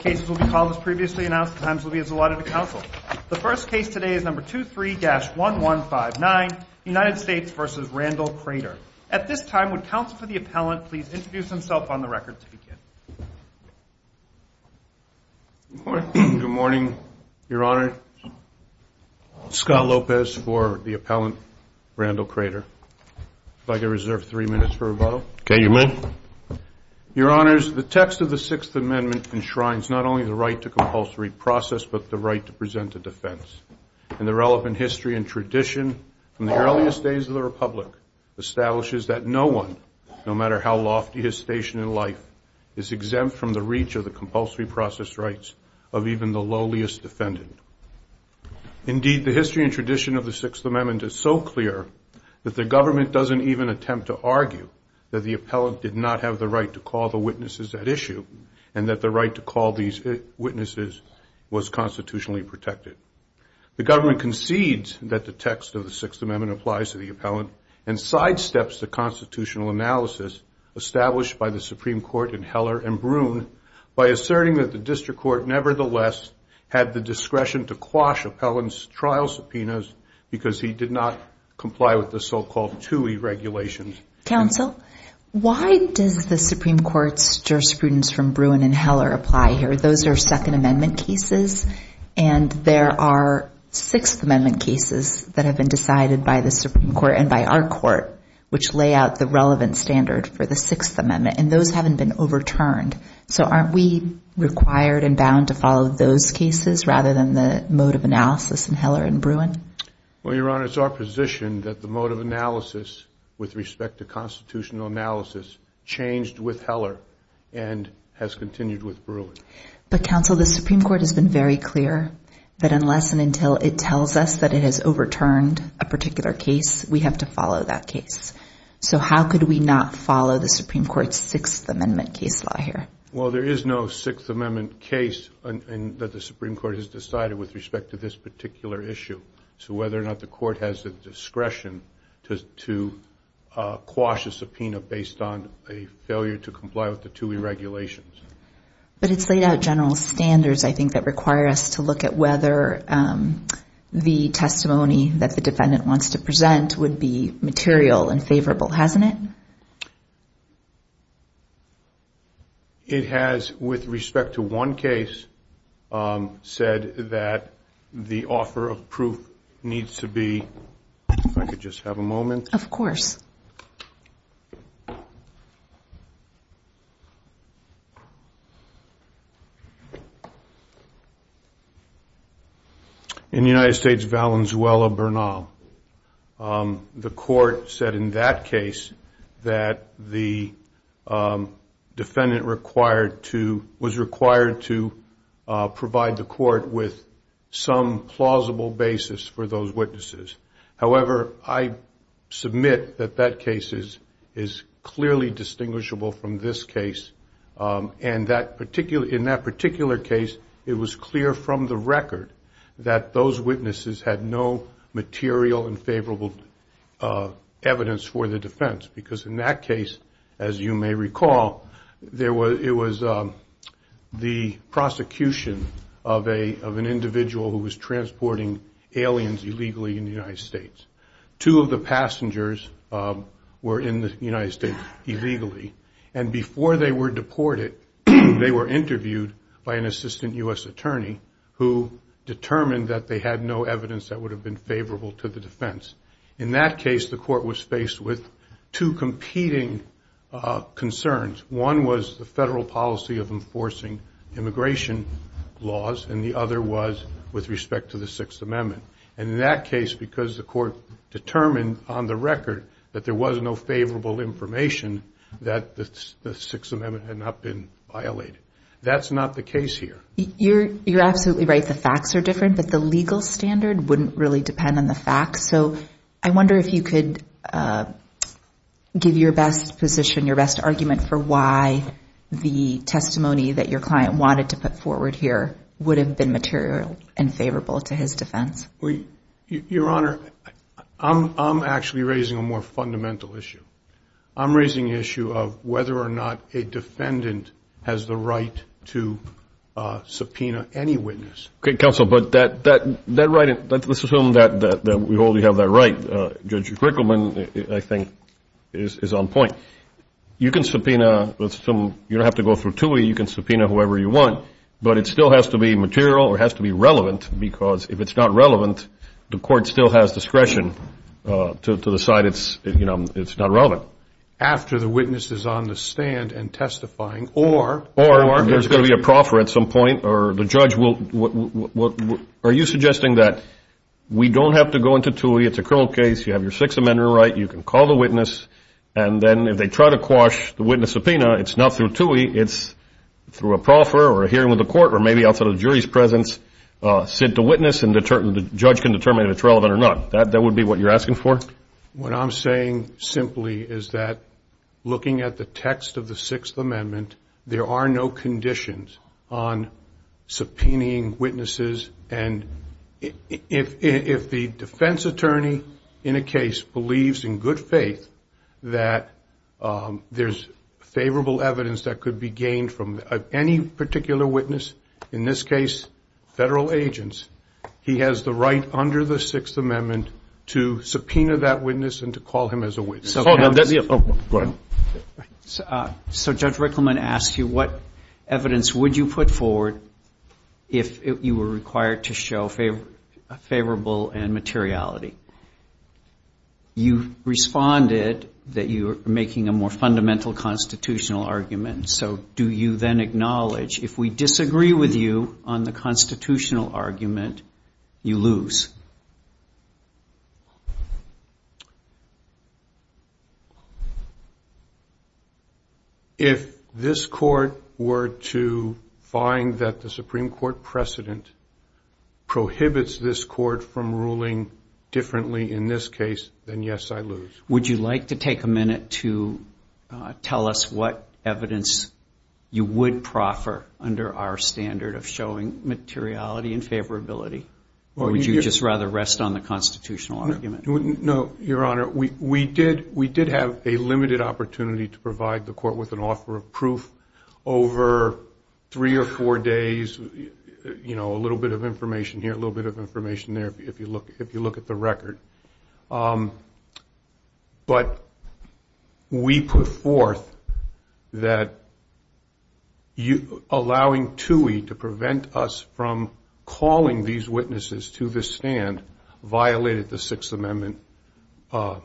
Cases will be called as previously announced. The times will be as allotted to counsel. The first case today is number 23-1159, United States v. Randall Crater. At this time, would counsel for the appellant please introduce himself on the record to begin. Good morning, Your Honor. Scott Lopez for the appellant, Randall Crater. If I could reserve three minutes for rebuttal. Okay, you may. Your Honors, the text of the Sixth Amendment enshrines not only the right to compulsory process, but the right to present a defense. And the relevant history and tradition from the earliest days of the Republic establishes that no one, no matter how lofty his station in life, is exempt from the reach of the compulsory process rights of even the lowliest defendant. Indeed, the history and tradition of the Sixth Amendment is so clear that the government doesn't even attempt to argue that the appellant did not have the right to call the witnesses at issue and that the right to call these witnesses was constitutionally protected. The government concedes that the text of the Sixth Amendment applies to the appellant and sidesteps the constitutional analysis established by the Supreme Court in Heller and Bruen by asserting that the district court nevertheless had the discretion to quash appellant's trial subpoenas because he did not comply with the so-called Touhy regulations. Counsel, why does the Supreme Court's jurisprudence from Bruen and Heller apply here? Those are Second Amendment cases, and there are Sixth Amendment cases that have been decided by the Supreme Court and by our court, which lay out the relevant standard for the Sixth Amendment, and those haven't been overturned. So aren't we required and bound to follow those cases rather than the mode of analysis in Heller and Bruen? Well, Your Honor, it's our position that the mode of analysis with respect to constitutional analysis changed with Heller and has continued with Bruen. But, Counsel, the Supreme Court has been very clear that unless and until it tells us that it has overturned a particular case, we have to follow that case. So how could we not follow the Supreme Court's Sixth Amendment case law here? Well, there is no Sixth Amendment case that the Supreme Court has decided with respect to this particular issue. So whether or not the court has the discretion to Uh, quash a subpoena based on a failure to comply with the Touhy regulations. But it's laid out general standards, I think, that require us to look at whether um, the testimony that the defendant wants to present would be material and favorable, hasn't it? It has, with respect to one case, um, said that the offer of proof needs to be, if I could just have a moment. Of course. In United States, Valenzuela-Bernal, um, the court said in that case that the um, defendant was required to uh, provide the court with some plausible basis for those witnesses. However, I submit that that case is clearly distinguishable from this case. Um, and in that particular case, it was clear from the record that those witnesses had no material and favorable uh, evidence for the defense. Because in that case, as you may recall, there was it was um, the prosecution of a of an individual who was transporting aliens illegally in the United States. Two of the passengers um, were in the United States illegally. And before they were deported, they were interviewed by an assistant U.S. attorney who determined that they had no evidence that would have been favorable to the defense. In that case, the court was faced with two competing uh, concerns. One was the federal policy of enforcing immigration laws, and the other was with respect to the Sixth Amendment. And in that case, because the court determined on the record that there was no favorable information, that the Sixth Amendment had not been violated. That's not the case here. You're absolutely right. The facts are different, but the legal standard wouldn't really depend on the facts. So I wonder if you could uh, give your best position, your best argument for why the testimony that your client wanted to put forward here would have been material and favorable to his defense. Your Honor, I'm actually raising a more fundamental issue. I'm raising the issue of whether or not a defendant has the right to uh, subpoena any witness. Okay, counsel, but that right, let's assume that we hold you have that right. Uh, Judge Rikelman, I think, is on point. You can subpoena, let's assume you don't have to go through Touhy, you can subpoena whoever you want, but it still has to be material or has to be relevant because if it's not relevant, the court still has discretion uh, to decide it's not relevant. After the witness is on the stand and testifying or... Or there's going to be a proffer at some point or the judge will... What what are you suggesting that we don't have to go into Touhy, it's a criminal case, you have your Sixth Amendment right, you can call the witness, and then if they try to quash the witness subpoena, it's not through Touhy, it's through a proffer or a hearing with the court or maybe outside of the jury's presence, uh, sit the witness and the judge can determine if it's relevant or not. That that would be what you're asking for? What I'm saying simply is that looking at the text of the Sixth Amendment, there are no conditions on subpoenaing witnesses and if if the defense attorney in a case believes in good faith that um, there's favorable evidence that could be gained from any particular witness, in this case, federal agents, he has the right under the Sixth Amendment to subpoena that witness and to call him as a witness. Uh, so Judge Rikelman asks you what evidence would you put forward if you were required to show favorable and materiality? You responded that you were making a more fundamental constitutional argument, so do you then acknowledge if we disagree with you on the constitutional argument, you lose? If this court were to find that the Supreme Court precedent prohibits this court from ruling differently in this case, then yes, I lose. Would you like to take a minute to uh, tell us what evidence you would proffer under our standard of showing materiality and favorability? Or would you just rather rest on the constitutional argument? No, Your Honor. We did we did have a limited opportunity to provide the court with an offer of proof over three or four days, you know, a little bit of information here, a little bit of information there if if you look if you look at the record. Um, but we put forth that you allowing Touhy to prevent us from calling these witnesses to the stand violated the Sixth Amendment, uh,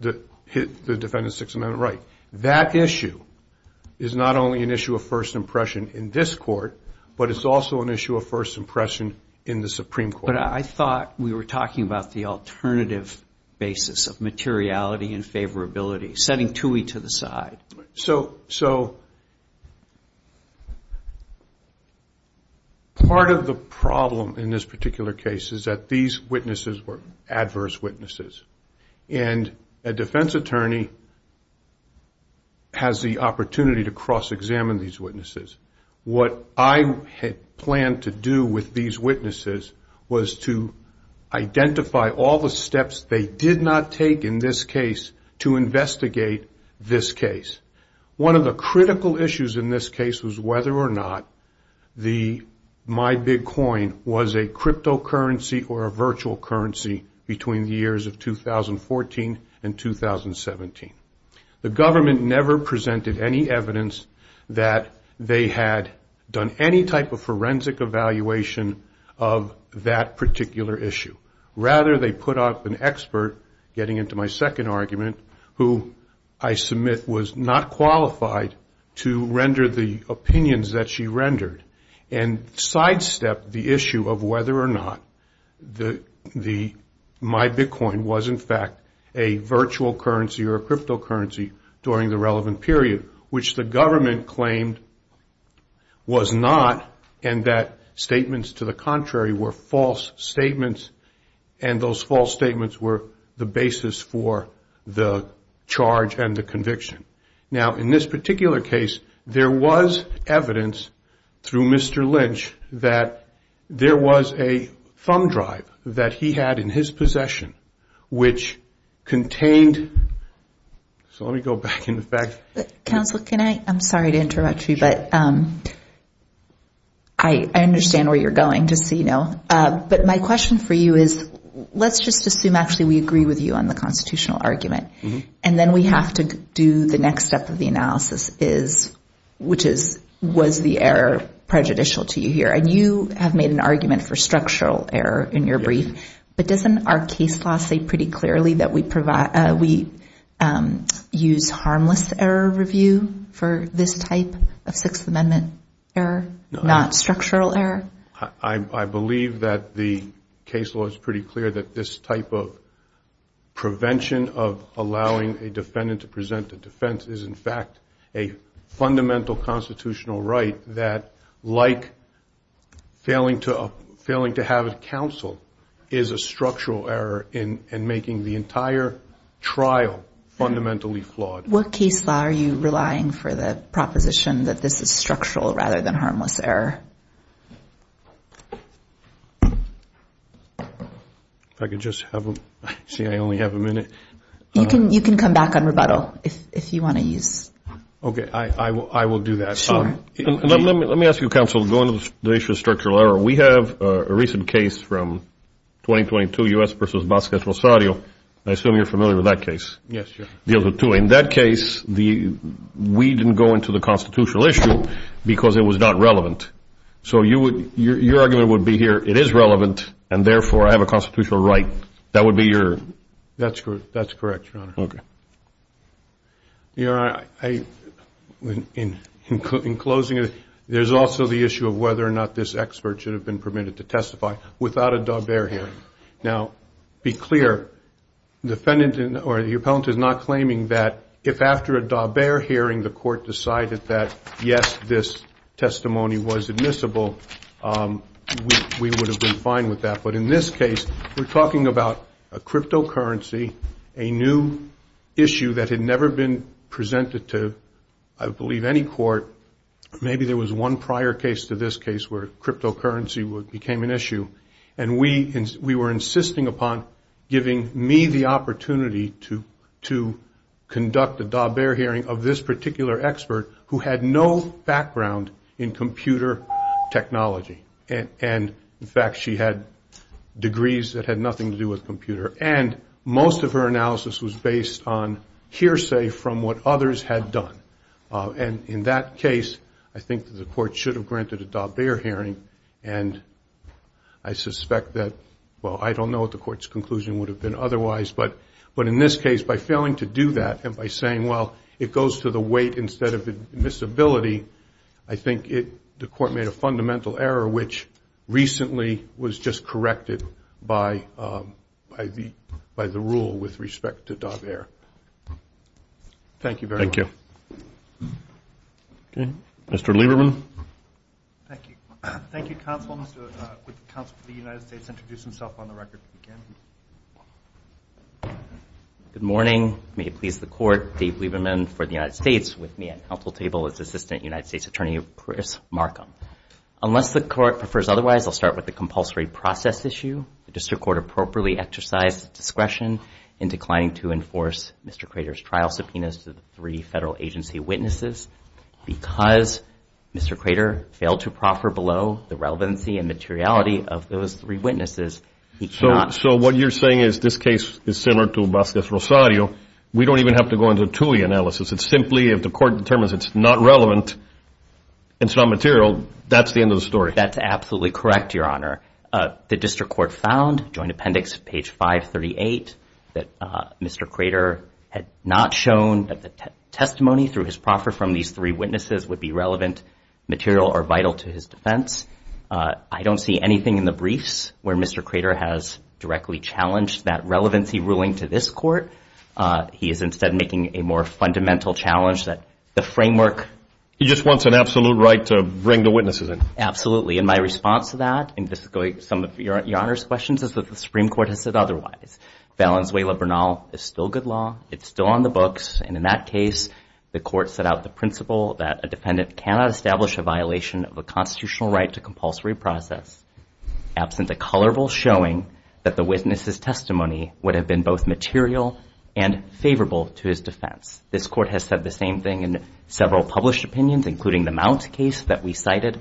the defendant's Sixth Amendment right. That issue is not only an issue of first impression in this court, but it's also an issue of first impression in the Supreme Court. But I thought we were talking about the alternative basis of materiality and favorability, setting Touhy to the side. So part of the problem in this particular case is that these witnesses were adverse witnesses. And a defense attorney has the opportunity to cross-examine these witnesses. What I had planned to do with these witnesses was to identify all the steps they did not take in this case to investigate this case. One of the critical issues in this case was whether or not the My Big Coin was a cryptocurrency or a virtual currency between the years of 2014 and 2017. The government never presented any evidence that they had done any type of forensic evaluation of that particular issue. Rather, they put up an expert, getting into my second argument, who I submit was not qualified to render the opinions that she rendered and sidestep the issue of whether or not the My Big Coin was in fact a virtual currency or a cryptocurrency during the relevant period, which the government claimed was not, and that statements to the contrary were false statements, and those false statements were the basis for the charge and the conviction. Now, in this particular case, there was evidence through Mr. Lynch that there was a thumb drive that he had in his possession which contained, so let me go back in the fact. Counsel, can I, I'm sorry to interrupt you, but um, I understand where you're going, just so you know. Uh, but my question for you is, let's just assume actually we agree with you on the constitutional argument. Mm-hmm. And then we have to do the next step of the analysis, is which is, was the error prejudicial to you here? And you have made an argument for structural error in your brief. But doesn't our case law say pretty clearly that we provide uh we um use harmless error review for this type of Sixth Amendment error, not structural error? I believe that the case law is pretty clear that this type of prevention of allowing a defendant to present a defense is, in fact, a fundamental constitutional right that, like failing to have a counsel, is a structural error in making the entire trial fundamentally flawed. What case law are you relying for the proposition that this is structural rather than harmless error? If I could just have a, see, I only have a minute. You can uh, come back on rebuttal if you want to use. Okay, I will do that. Sure. Um, let me ask you, counsel, going to the issue of structural error, we have a recent case from 2022, U.S. v. Vasquez-Rosario. I assume you're familiar with that case. Yes, sir. Deals with two. In that case, we didn't go into the constitutional issue because it was not relevant. So you would, your your argument would be here, it is relevant, and therefore I have a constitutional right. That would be your? That's cor that's correct, Your Honor. Okay. Your Honor, in closing, there's also the issue of whether or not this expert should have been permitted to testify without a Daubert hearing. Now, be clear, the defendant or the appellant is not claiming that if after a Daubert hearing the court decided that, yes, this testimony was admissible, um, we would have been fine with that. But in this case, we're talking about a cryptocurrency, a new issue that had never been presented to, I believe, any court. Maybe there was one prior case to this case where cryptocurrency became an issue. And we were insisting upon giving me the opportunity to conduct a Daubert hearing of this particular expert who had no background in computer technology. And, in fact, she had degrees that had nothing to do with computer. And most of her analysis was based on hearsay from what others had done. And in that case, I think the court should have granted a Daubert hearing. And I suspect that, well, I don't know what the court's conclusion would have been otherwise. But but in this case, by failing to do that and by saying, well, it goes to the weight instead of admissibility, I think the court made a fundamental error, which recently was just corrected by um by the by the rule with respect to Daubert. Thank you very much. Thank you. Okay. Mr. Lieberman. Thank you. Thank you, counsel. Uh, would the counsel for the United States introduce himself on the record to begin? Good morning. May it please the court, Dave Lieberman for the United States. With me at counsel table is Assistant United States Attorney Chris Markham. Unless the court prefers otherwise, I'll start with the compulsory process issue. The district court appropriately exercised discretion in declining to enforce Mr. Crater's trial subpoenas to the three federal agency witnesses. Because Mr. Crater failed to proffer below the relevancy and materiality of those three witnesses, he cannot. So what you're saying is this case is similar to Vasquez-Rosario. We don't even have to go into a Touhy analysis. It's simply if the court determines it's not relevant, it's not material, that's the end of the story. That's absolutely correct, Your Honor. Uh, the district court found, Joint Appendix page 538, that uh, Mr. Crater had not shown that the testimony through his proffer from these three witnesses would be relevant, material, or vital to his defense. Uh, I don't see anything in the briefs where Mr. Crater has directly challenged that relevancy ruling to this court. Uh, he is instead making a more fundamental challenge that the framework. He just wants an absolute right to bring the witnesses in. Absolutely. And my response to that, and this is going to some of Your Honor's questions, is that the Supreme Court has said otherwise. Valenzuela-Bernal is still good law. It's still on the books. And in that case, the court set out the principle that a defendant cannot establish a violation of a constitutional right to compulsory process absent a colorable showing that the witness's testimony would have been both material and favorable to his defense. This court has said the same thing in several published opinions, including the Mount case that we cited.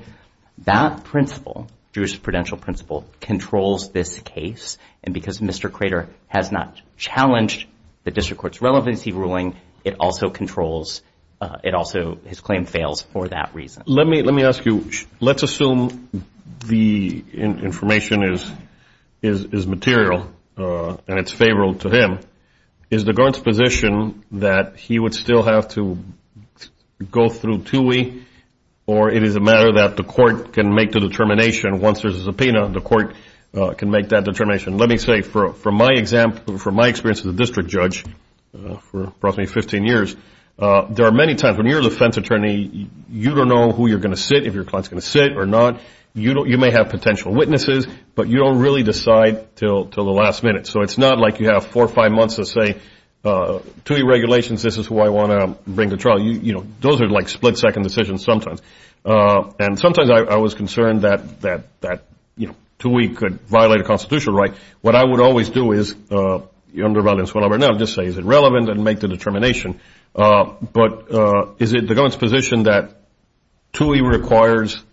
That principle, jurisprudential principle, controls this case. And because Mr. Crater has not challenged the district court's relevancy ruling, it also controls, uh, it also, his claim fails for that reason. Let me ask you, let's assume the information is material uh, and it's favorable to him. Is the government's position that he would still have to go through Touhy or it is a matter that the court can make the determination once there's a subpoena, the court uh, can make that determination? Let me say, from my examp from my experience as a district judge uh, for approximately 15 years, uh, there are many times when you're a defense attorney, you don't know who you're going to sit, if your client's going to sit or not. You don't you may have potential witnesses, but you don't really decide until the last minute. So it's not like you have four or five months to say, Uh, Touhy regulations, this is who I want to bring to trial. You know, those are like split-second decisions sometimes. Uh, and sometimes I was concerned that that that you know, Touhy could violate a constitutional right. What I would always do is, uh, under Valenzuela Bernal, just say, is it relevant and make the determination. But is it the government's position that Touhy requires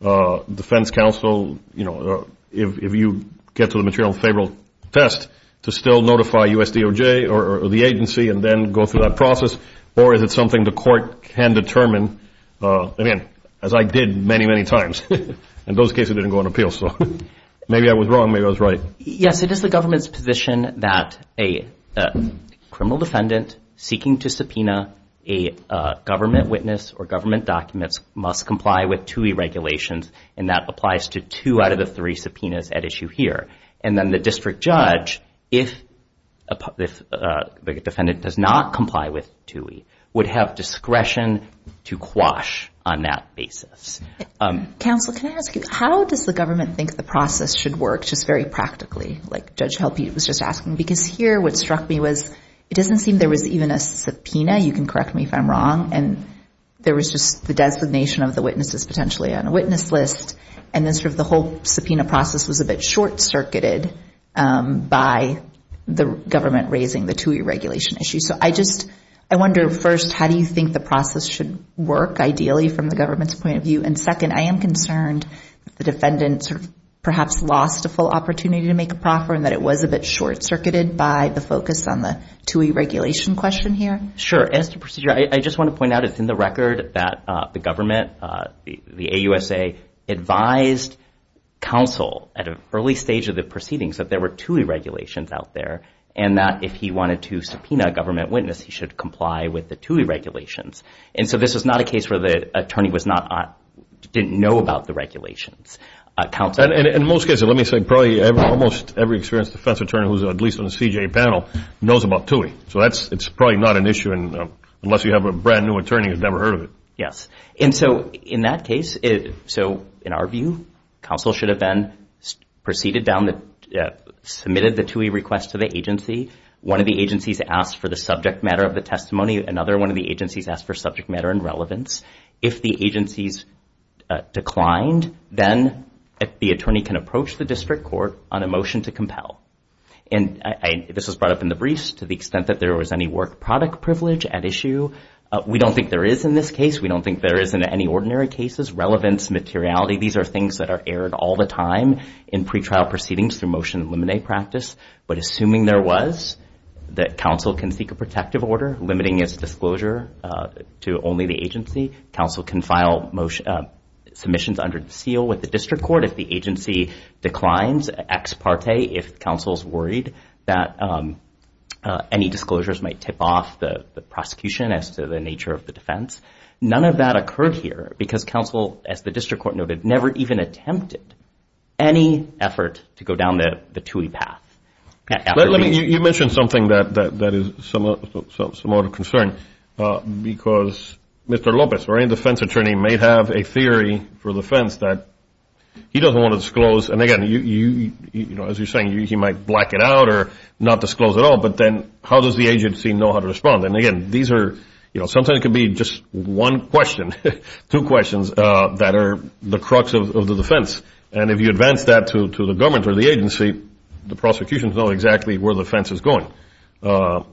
defense counsel, you know, if if you get to the material favorable test, to still notify USDOJ or the agency and then go through that process? Or is it something the court can determine, uh, again, as I did many, many times. In those cases, didn't go on appeal. So maybe I was wrong, maybe I was right. Yes, it is the government's position that a criminal defendant seeking to subpoena a government witness or government documents must comply with Touhy regulations. And that applies to two out of the three subpoenas at issue here. And then the district judge, if uh, the defendant does not comply with Touhy, would have discretion to quash on that basis. Um, Counsel, can I ask you, how does the government think the process should work, just very practically, like Judge Gelpí was just asking? Because here what struck me was it doesn't seem there was even a subpoena. You can correct me if I'm wrong. And there was just the designation of the witnesses potentially on a witness list. And then sort of the whole subpoena process was a bit short-circuited Um, by the government raising the Touhy regulation issue. So I just, I wonder first, how do you think the process should work, ideally, from the government's point of view? And second, I am concerned that the defendant sort of perhaps lost a full opportunity to make a proffer and that it was a bit short-circuited by the focus on the Touhy regulation question here. Sure. As to procedure, I just want to point out it's in the record that uh, the government, uh, the AUSA, advised counsel at an early stage of the proceedings that there were Touhy regulations out there and that if he wanted to subpoena a government witness, he should comply with the Touhy regulations. And so this was not a case where the attorney was not, uh, didn't know about the regulations. Uh, counsel? And in most cases, let me say, probably almost every experienced defense attorney who's at least on the CJA panel knows about Touhy. So that's, it's probably not an issue uh, unless you have a brand-new attorney who's never heard of it. Yes. And so in that case, so in our view, counsel should have then proceeded down the, uh, submitted the Touhy request to the agency. One of the agencies asked for the subject matter of the testimony. Another one of the agencies asked for subject matter and relevance. If the agencies uh, declined, then the attorney can approach the district court on a motion to compel. And this was brought up in the briefs to the extent that there was any work product privilege at issue. Uh, we don't think there is in this case. We don't think there is in any ordinary cases. Relevance, materiality, these are things that are aired all the time in pretrial proceedings through motion and limine practice. But assuming there was, that counsel can seek a protective order limiting its disclosure uh, to only the agency. Counsel can file uh, submissions under the seal with the district court if the agency declines ex parte, if counsel is worried that um, Uh, any disclosures might tip off the prosecution as to the nature of the defense. None of that occurred here because counsel, as the district court noted, never even attempted any effort to go down the the Touhy path. You mentioned something that is somewhat of concern uh, because Mr. Lopez, or any defense attorney, may have a theory for the defense that he doesn't want to disclose. And again, you, you, you know, as you're saying, he might black it out or not disclose at all. But then how does the agency know how to respond? And again, these are, you know, sometimes it can be just one question, two questions uh, that are the crux of the defense. And if you advance that to the government or the agency, the prosecutions know exactly where the defense is going. Uh,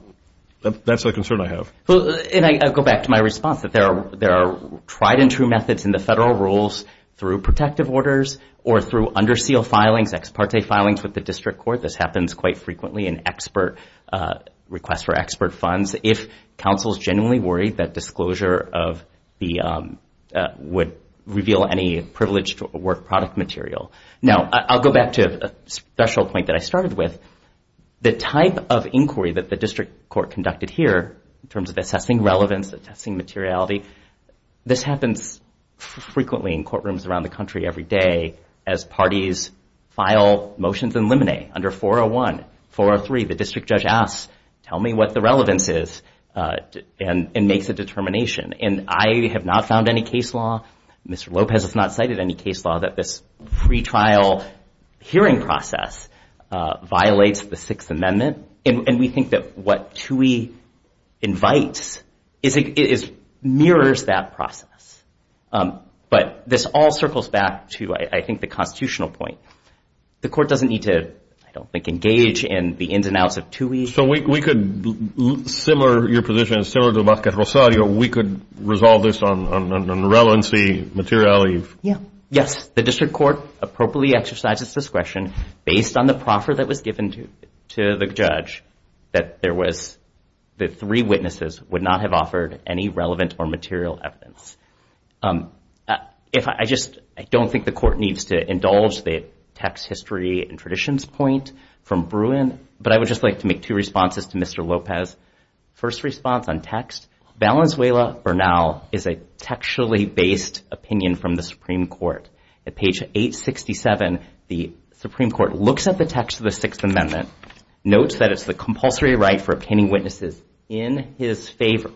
that's the concern I have. And I go back to my response that there are tried and true methods in the federal rules through protective orders or through under seal filings, ex parte filings with the district court. This happens quite frequently in expert uh, requests for expert funds. If counsel is genuinely worried that disclosure of the um, uh, would reveal any privileged work product material. Now, I'll go back to a special point that I started with. The type of inquiry that the district court conducted here in terms of assessing relevance, assessing materiality, this happens frequently in courtrooms around the country every day as parties file motions in limine under 401, 403. The district judge asks, tell me what the relevance is uh, and makes a determination. And I have not found any case law, Mr. Lopez has not cited any case law that this pretrial hearing process uh, violates the Sixth Amendment. And we think that what Touhy invites mirrors that process. Um, but this all circles back to, I think, the constitutional point. The court doesn't need to, I don't think, engage in the ins and outs of Touhy. So we could, similar, your position is similar to Vasquez Rosario, we could resolve this on relevancy, materiality? Yeah. Yes, the district court appropriately exercises discretion based on the proffer that was given to to the judge that there was, that three witnesses would not have offered any relevant or material evidence. Um, uh, if I just, I don't think the court needs to indulge the text history and traditions point from Bruen, but I would just like to make two responses to Mr. Lopez. First response on text, Valenzuela Bernal is a textually based opinion from the Supreme Court. At page 867, the Supreme Court looks at the text of the Sixth Amendment, notes that it's the compulsory right for obtaining witnesses in his favor,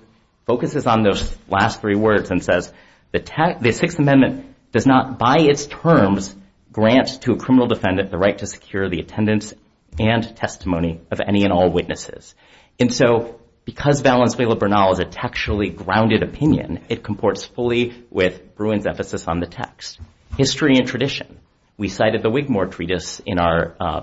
focuses on those last three words and says, the Sixth Amendment does not, by its terms, grant to a criminal defendant the right to secure the attendance and testimony of any and all witnesses. And so, because Valenzuela Bernal is a textually grounded opinion, it comports fully with Bruen's emphasis on the text. History and tradition. We cited the Wigmore Treatise in our uh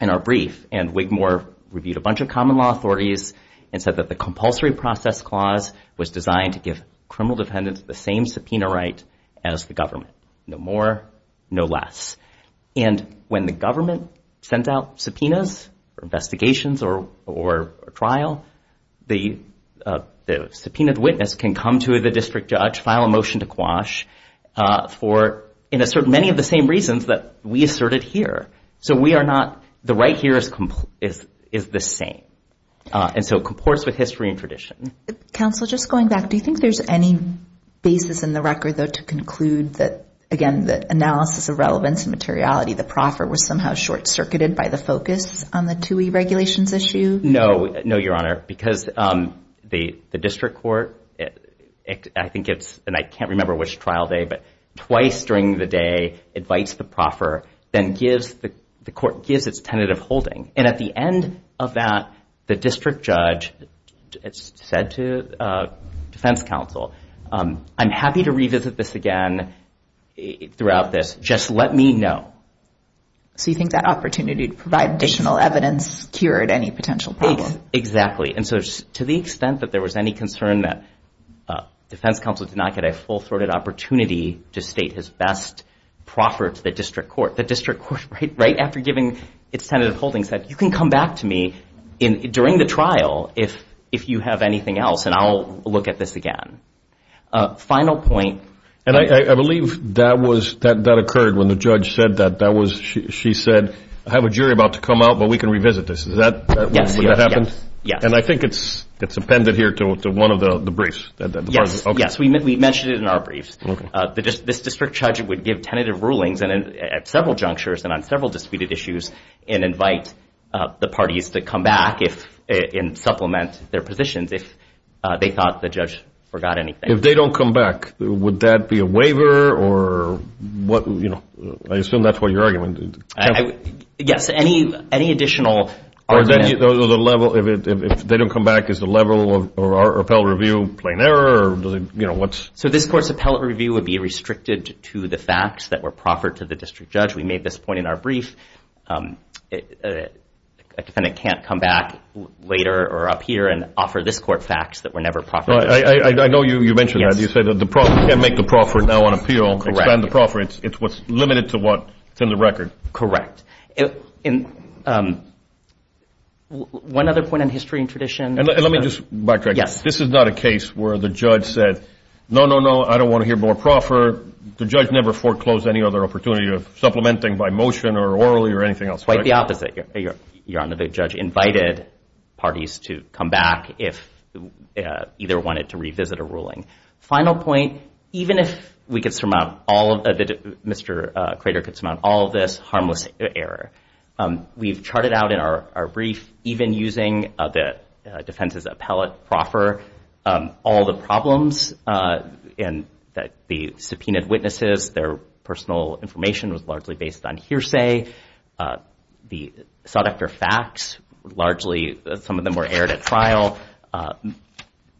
in our brief, and Wigmore reviewed a bunch of common law authorities and said that the compulsory process clause was designed to give criminal defendants the same subpoena right as the government. No more, no less. And when the government sends out subpoenas for investigations or or trial, the uh, the subpoenaed witness can come to the district judge, file a motion to quash uh, for, in a certain, many of the same reasons that we asserted here. So we are not, the right here is is is the same. Uh, and so it comports with history and tradition. Counsel, just going back, do you think there's any basis in the record, though, to conclude that, again, the analysis of relevance and materiality, the proffer was somehow short-circuited by the focus on the Touhy regulations issue? No, no, Your Honor, because um, the the district court, I think it's, and I can't remember which trial day, but twice during the day invites the proffer, then gives, the the court gives its tentative holding. And at the end of that, the district judge said to uh, defense counsel, um, I'm happy to revisit this again eh, throughout this. Just let me know. So you think that opportunity to provide additional evidence cured any potential problem? Exactly. And so to the extent that there was any concern that uh, defense counsel did not get a full-throated opportunity to state his best proffer to the district court, the district court, right after giving its tentative holding, said, you can come back to me during the trial if you have anything else, and I'll look at this again. Uh, final point. And I believe that was, that occurred when the judge said that. That was, she said, I have a jury about to come out, but we can revisit this. Is that what happened? Yes. And I think it's appended here to one of the briefs. Yes, we mentioned it in our briefs. Uh, this district judge would give tentative rulings at several junctures and on several disputed issues and invite Uh, the parties to come back uh, and supplement their positions if uh, they thought the judge forgot anything. If they don't come back, would that be a waiver or what, you know, I assume that's what you're arguing. Yes, any additional argument. Are the level, if it, if they don't come back, is the level of our appellate review plain error or does it, you know, what's? So this court's appellate review would be restricted to the facts that were proffered to the district judge. We made this point in our brief. Um, a defendant can't come back later or up here and offer this court facts that were never proffered. I know you mentioned that. You said that the proffer can't make the proffer now on appeal, expand the proffer. It's what's limited to what's in the record. Correct. In, um, one other point on history and tradition. And let let me just backtrack. Yes. This is not a case where the judge said, no, no, no, I don't want to hear more proffer. The judge never foreclosed any other opportunity of supplementing by motion or orally or anything else. Quite the opposite, Your- Honor. The judge invited parties to come back if uh, either wanted to revisit a ruling. Final point, even if we could surmount all of, uh, Mr. Uh, Crater could surmount all of this harmless error, um, we've charted out in our, brief, even using the defense's appellate proffer, um, all the problems and that the subpoenaed witnesses, their personal information was largely based on hearsay. The sought after facts, largely some of them were aired at trial. Uh,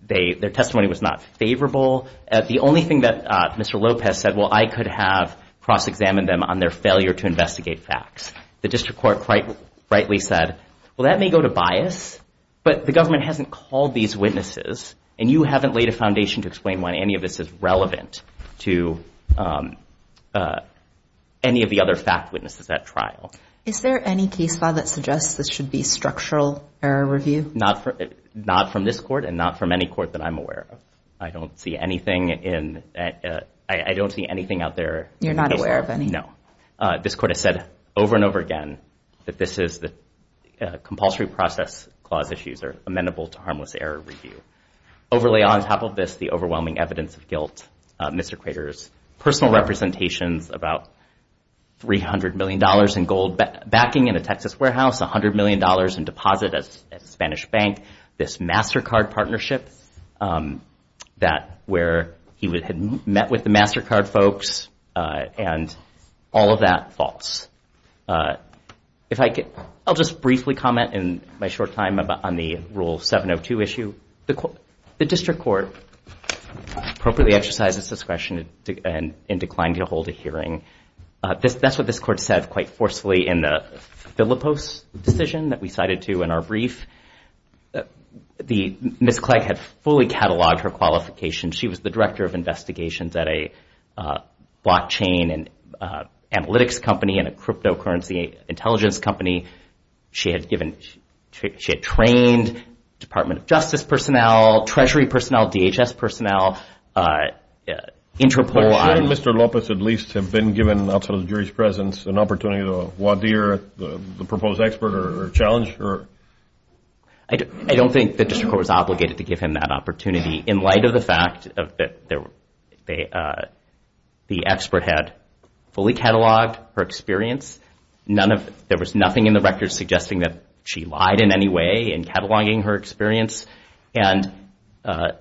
their testimony was not favorable. Uh, the only thing that uh, Mr. Lopez said, well, I could have cross-examined them on their failure to investigate facts. The district court quite rightly said, well, that may go to bias, but the government hasn't called these witnesses, and you haven't laid a foundation to explain why any of this is relevant to um, any of the other fact witnesses at trial. Is there any case law that suggests this should be structural error review? Not, from this court and not from any court that I'm aware of. I don't see anything in, I, I don't see anything out there. You're not aware of any? No. Uh, this court has said over and over again that this is the uh, compulsory process clause issues are amenable to harmless error review. Overlay on top of this, the overwhelming evidence of guilt, uh, Mr. Crater's personal representations about $300 million in gold backing in a Texas warehouse, $100 million in deposit at, a Spanish bank, this MasterCard partnership um, that where he had met with the MasterCard folks uh, and all of that false. Uh, if I could, I'll just briefly comment in my short time on the Rule 702 issue. The, district court appropriately exercised its discretion and declined to hold a hearing. Uh, that's what this court said quite forcefully in the Phillipos decision that we cited to in our brief. Uh, Ms. Clegg had fully cataloged her qualifications. She was the director of investigations at a uh, blockchain and analytics company and a cryptocurrency intelligence company. She had given, she, she had trained Department of Justice personnel, Treasury personnel, DHS personnel, Interpol. But shouldn't Mr. Lopez at least have been given, outside of the jury's presence, an opportunity to voir dire the, the proposed expert or, or challenge? Or I don't think the district court was obligated to give him that opportunity in light of the fact of that there, they, uh, the expert had fully cataloged her experience. None of, there was nothing in the record suggesting that she lied in any way in cataloging her experience. And uh,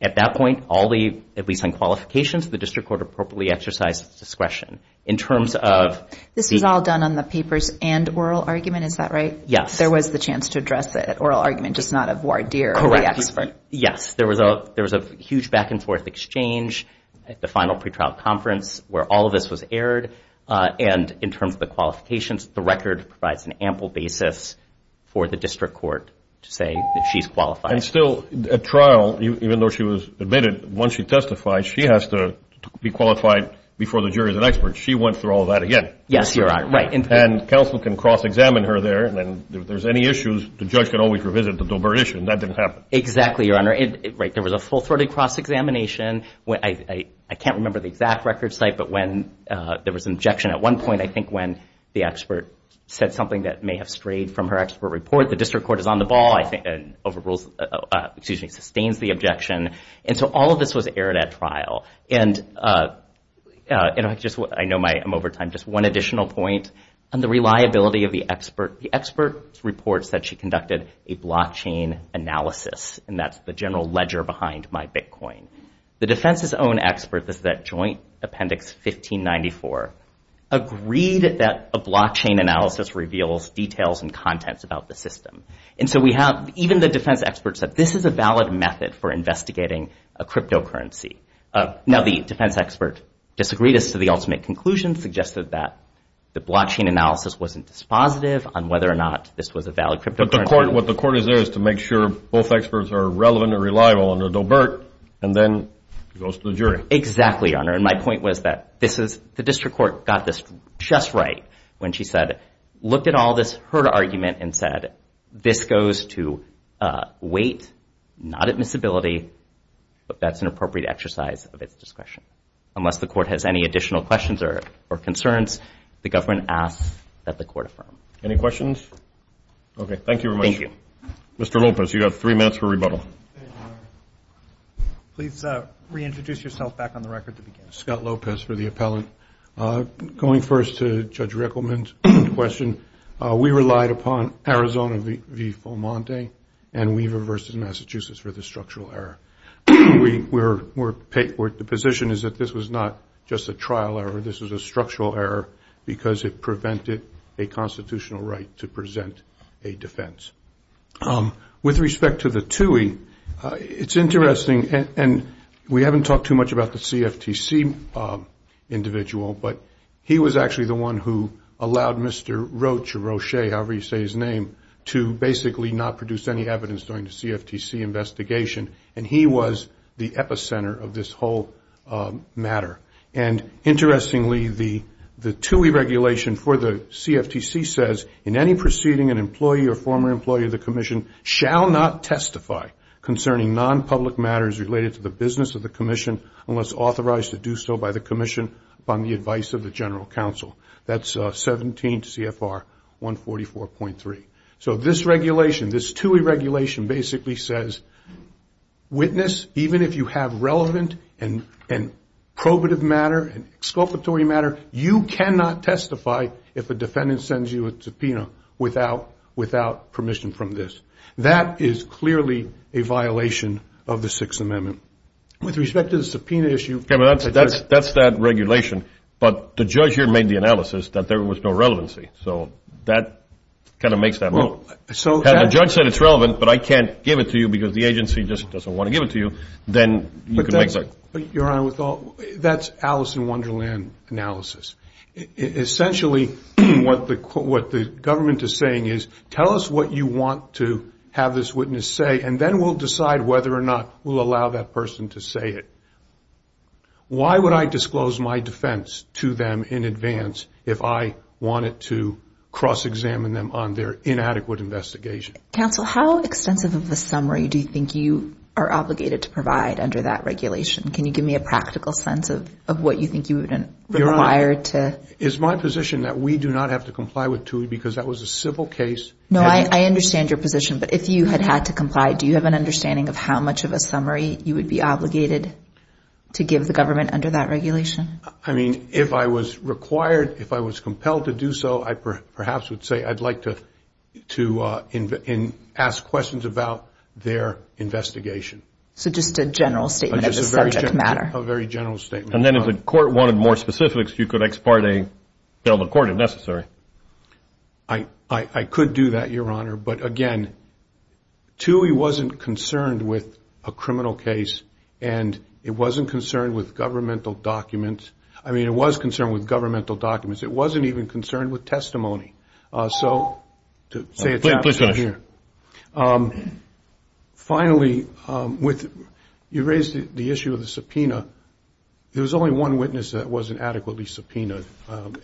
at that point, all the, at least on qualifications, the district court appropriately exercised its discretion. In terms of This was all done on the papers and oral argument, is that right? Yes. There was the chance to address it at oral argument, just not of voir dire, the Correct. expert. Yes, there was a there was a huge back and forth exchange at the final pretrial conference where all of this was aired. Uh, and in terms of the qualifications, the record provides an ample basis for the district court to say that she's qualified. and still, at trial, even though she was admitted, once she testified, she has to be qualified before the jury as an expert. She went through all that again. yes, Your Honor. Right. And, counsel can cross-examine her there, and then if there's any issues, the judge can always revisit the Daubert issue, and that didn't happen. Exactly, Your Honor. Right, there was a full-throated cross-examination. I, I, I can't remember the exact record site, but when uh, there was an objection at one point, I think when the expert said something that may have strayed from her expert report, the district court is on the ball, I think, and overrules, uh, uh, excuse me, sustains the objection. And so all of this was aired at trial. And, uh, I just, I know I'm over time, just one additional point on the reliability of the expert. The expert reports that she conducted a blockchain analysis, and that's the general ledger behind My Big Coin. The defense's own expert, this is at Joint Appendix 1594, agreed that a blockchain analysis reveals details and contents about the system. And so we have, even the defense experts said this is a valid method for investigating a cryptocurrency. Uh, now the defense expert disagreed as to the ultimate conclusion, suggested that the blockchain analysis wasn't dispositive on whether or not this was a valid cryptocurrency. But the court, what the court is there is to make sure both experts are relevant and reliable under Daubert, and then it goes to the jury. Exactly, Your Honor. And my point was that this is, the district court got this just right when she said, looked at all this, heard argument, and said, this goes to uh, weight, not admissibility, but that's an appropriate exercise of its discretion. Unless the court has any additional questions or concerns, the government asks that the court affirm. Any questions? Okay, thank you very much. Thank you. Mr. Lopez, you have three minutes for rebuttal. Please uh, reintroduce yourself back on the record to begin. Scott Lopez for the appellant. Uh, going first to Judge Rikelman's question, uh, we relied upon Arizona v. Fulminante and Weaver v. Massachusetts for the structural error. The position is that this was not just a trial error, this was a structural error because it prevented a constitutional right to present a defense. Um, with respect to the Touhy, Uh, it's interesting, and we haven't talked too much about the CFTC um, individual, but he was actually the one who allowed Mr. Roche, or Roche, however you say his name, to basically not produce any evidence during the CFTC investigation, and he was the epicenter of this whole um, matter. And interestingly, the, the Touhy regulation for the CFTC says, in any proceeding an employee or former employee of the commission shall not testify concerning non-public matters related to the business of the commission unless authorized to do so by the commission upon the advice of the general counsel. That's uh, 17 CFR 144.3. So this regulation, this Touhy regulation basically says, witness, even if you have relevant and probative matter and exculpatory matter, you cannot testify if a defendant sends you a subpoena without permission from this. That is clearly a violation of the Sixth Amendment. With respect to the subpoena issue. That's that regulation, but the judge here made the analysis that there was no relevancy, so that kind of makes that move. The judge said it's relevant, but I can't give it to you because the agency just doesn't want to give it to you, then you can make that. Your Honor, that's Alice in Wonderland analysis. Essentially, what the government is saying is, tell us what you want to have this witness say, and then we'll decide whether or not we'll allow that person to say it. Why would I disclose my defense to them in advance if I wanted to cross-examine them on their inadequate investigation? Counsel, how extensive of a summary do you think you are obligated to provide under that regulation? Can you give me a practical sense of what you think you would require to? It's my position that we do not have to comply with Touhy because that was a civil case. No, I understand your position, but if you had had to comply, do you have an understanding of how much of a summary you would be obligated to give the government under that regulation? I mean, if I was required, if I was compelled to do so, I perhaps would say I'd like to uh, ask questions about their investigation. So just a general statement of the subject matter. A very general statement. And then if the court wanted more specifics, you could ex parte tell the court if necessary. I I could do that, Your Honor, but again, Touhy wasn't concerned with a criminal case, and it wasn't concerned with governmental documents. I mean, it was concerned with governmental documents. It wasn't even concerned with testimony. Uh, so to say it's absent here. Um, Finally, um with you raised the issue of the subpoena. There was only one witness that wasn't adequately subpoenaed,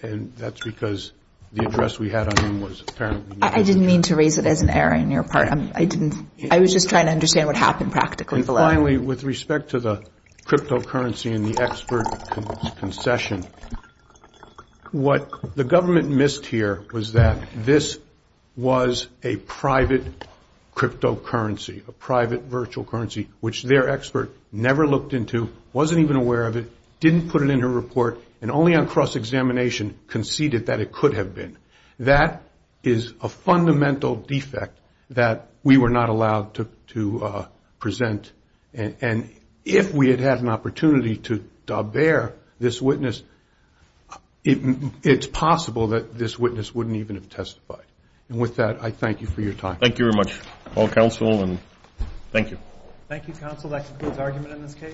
and that's because the address we had on him was apparently not. I didn't mean to raise it as an error on your part. I didn't I was just trying to understand what happened practically below. Finally, with respect to the cryptocurrency and the expert concession, what the government missed here was that this was a private cryptocurrency, a private virtual currency, which their expert never looked into, wasn't even aware of it, didn't put it in her report, and only on cross-examination conceded that it could have been. That is a fundamental defect that we were not allowed to uh, present. And if we had had an opportunity to bear this witness, it's possible that this witness wouldn't even have testified. And with that, I thank you for your time. Thank you very much, all counsel, and thank you. Thank you, counsel. That concludes argument in this case.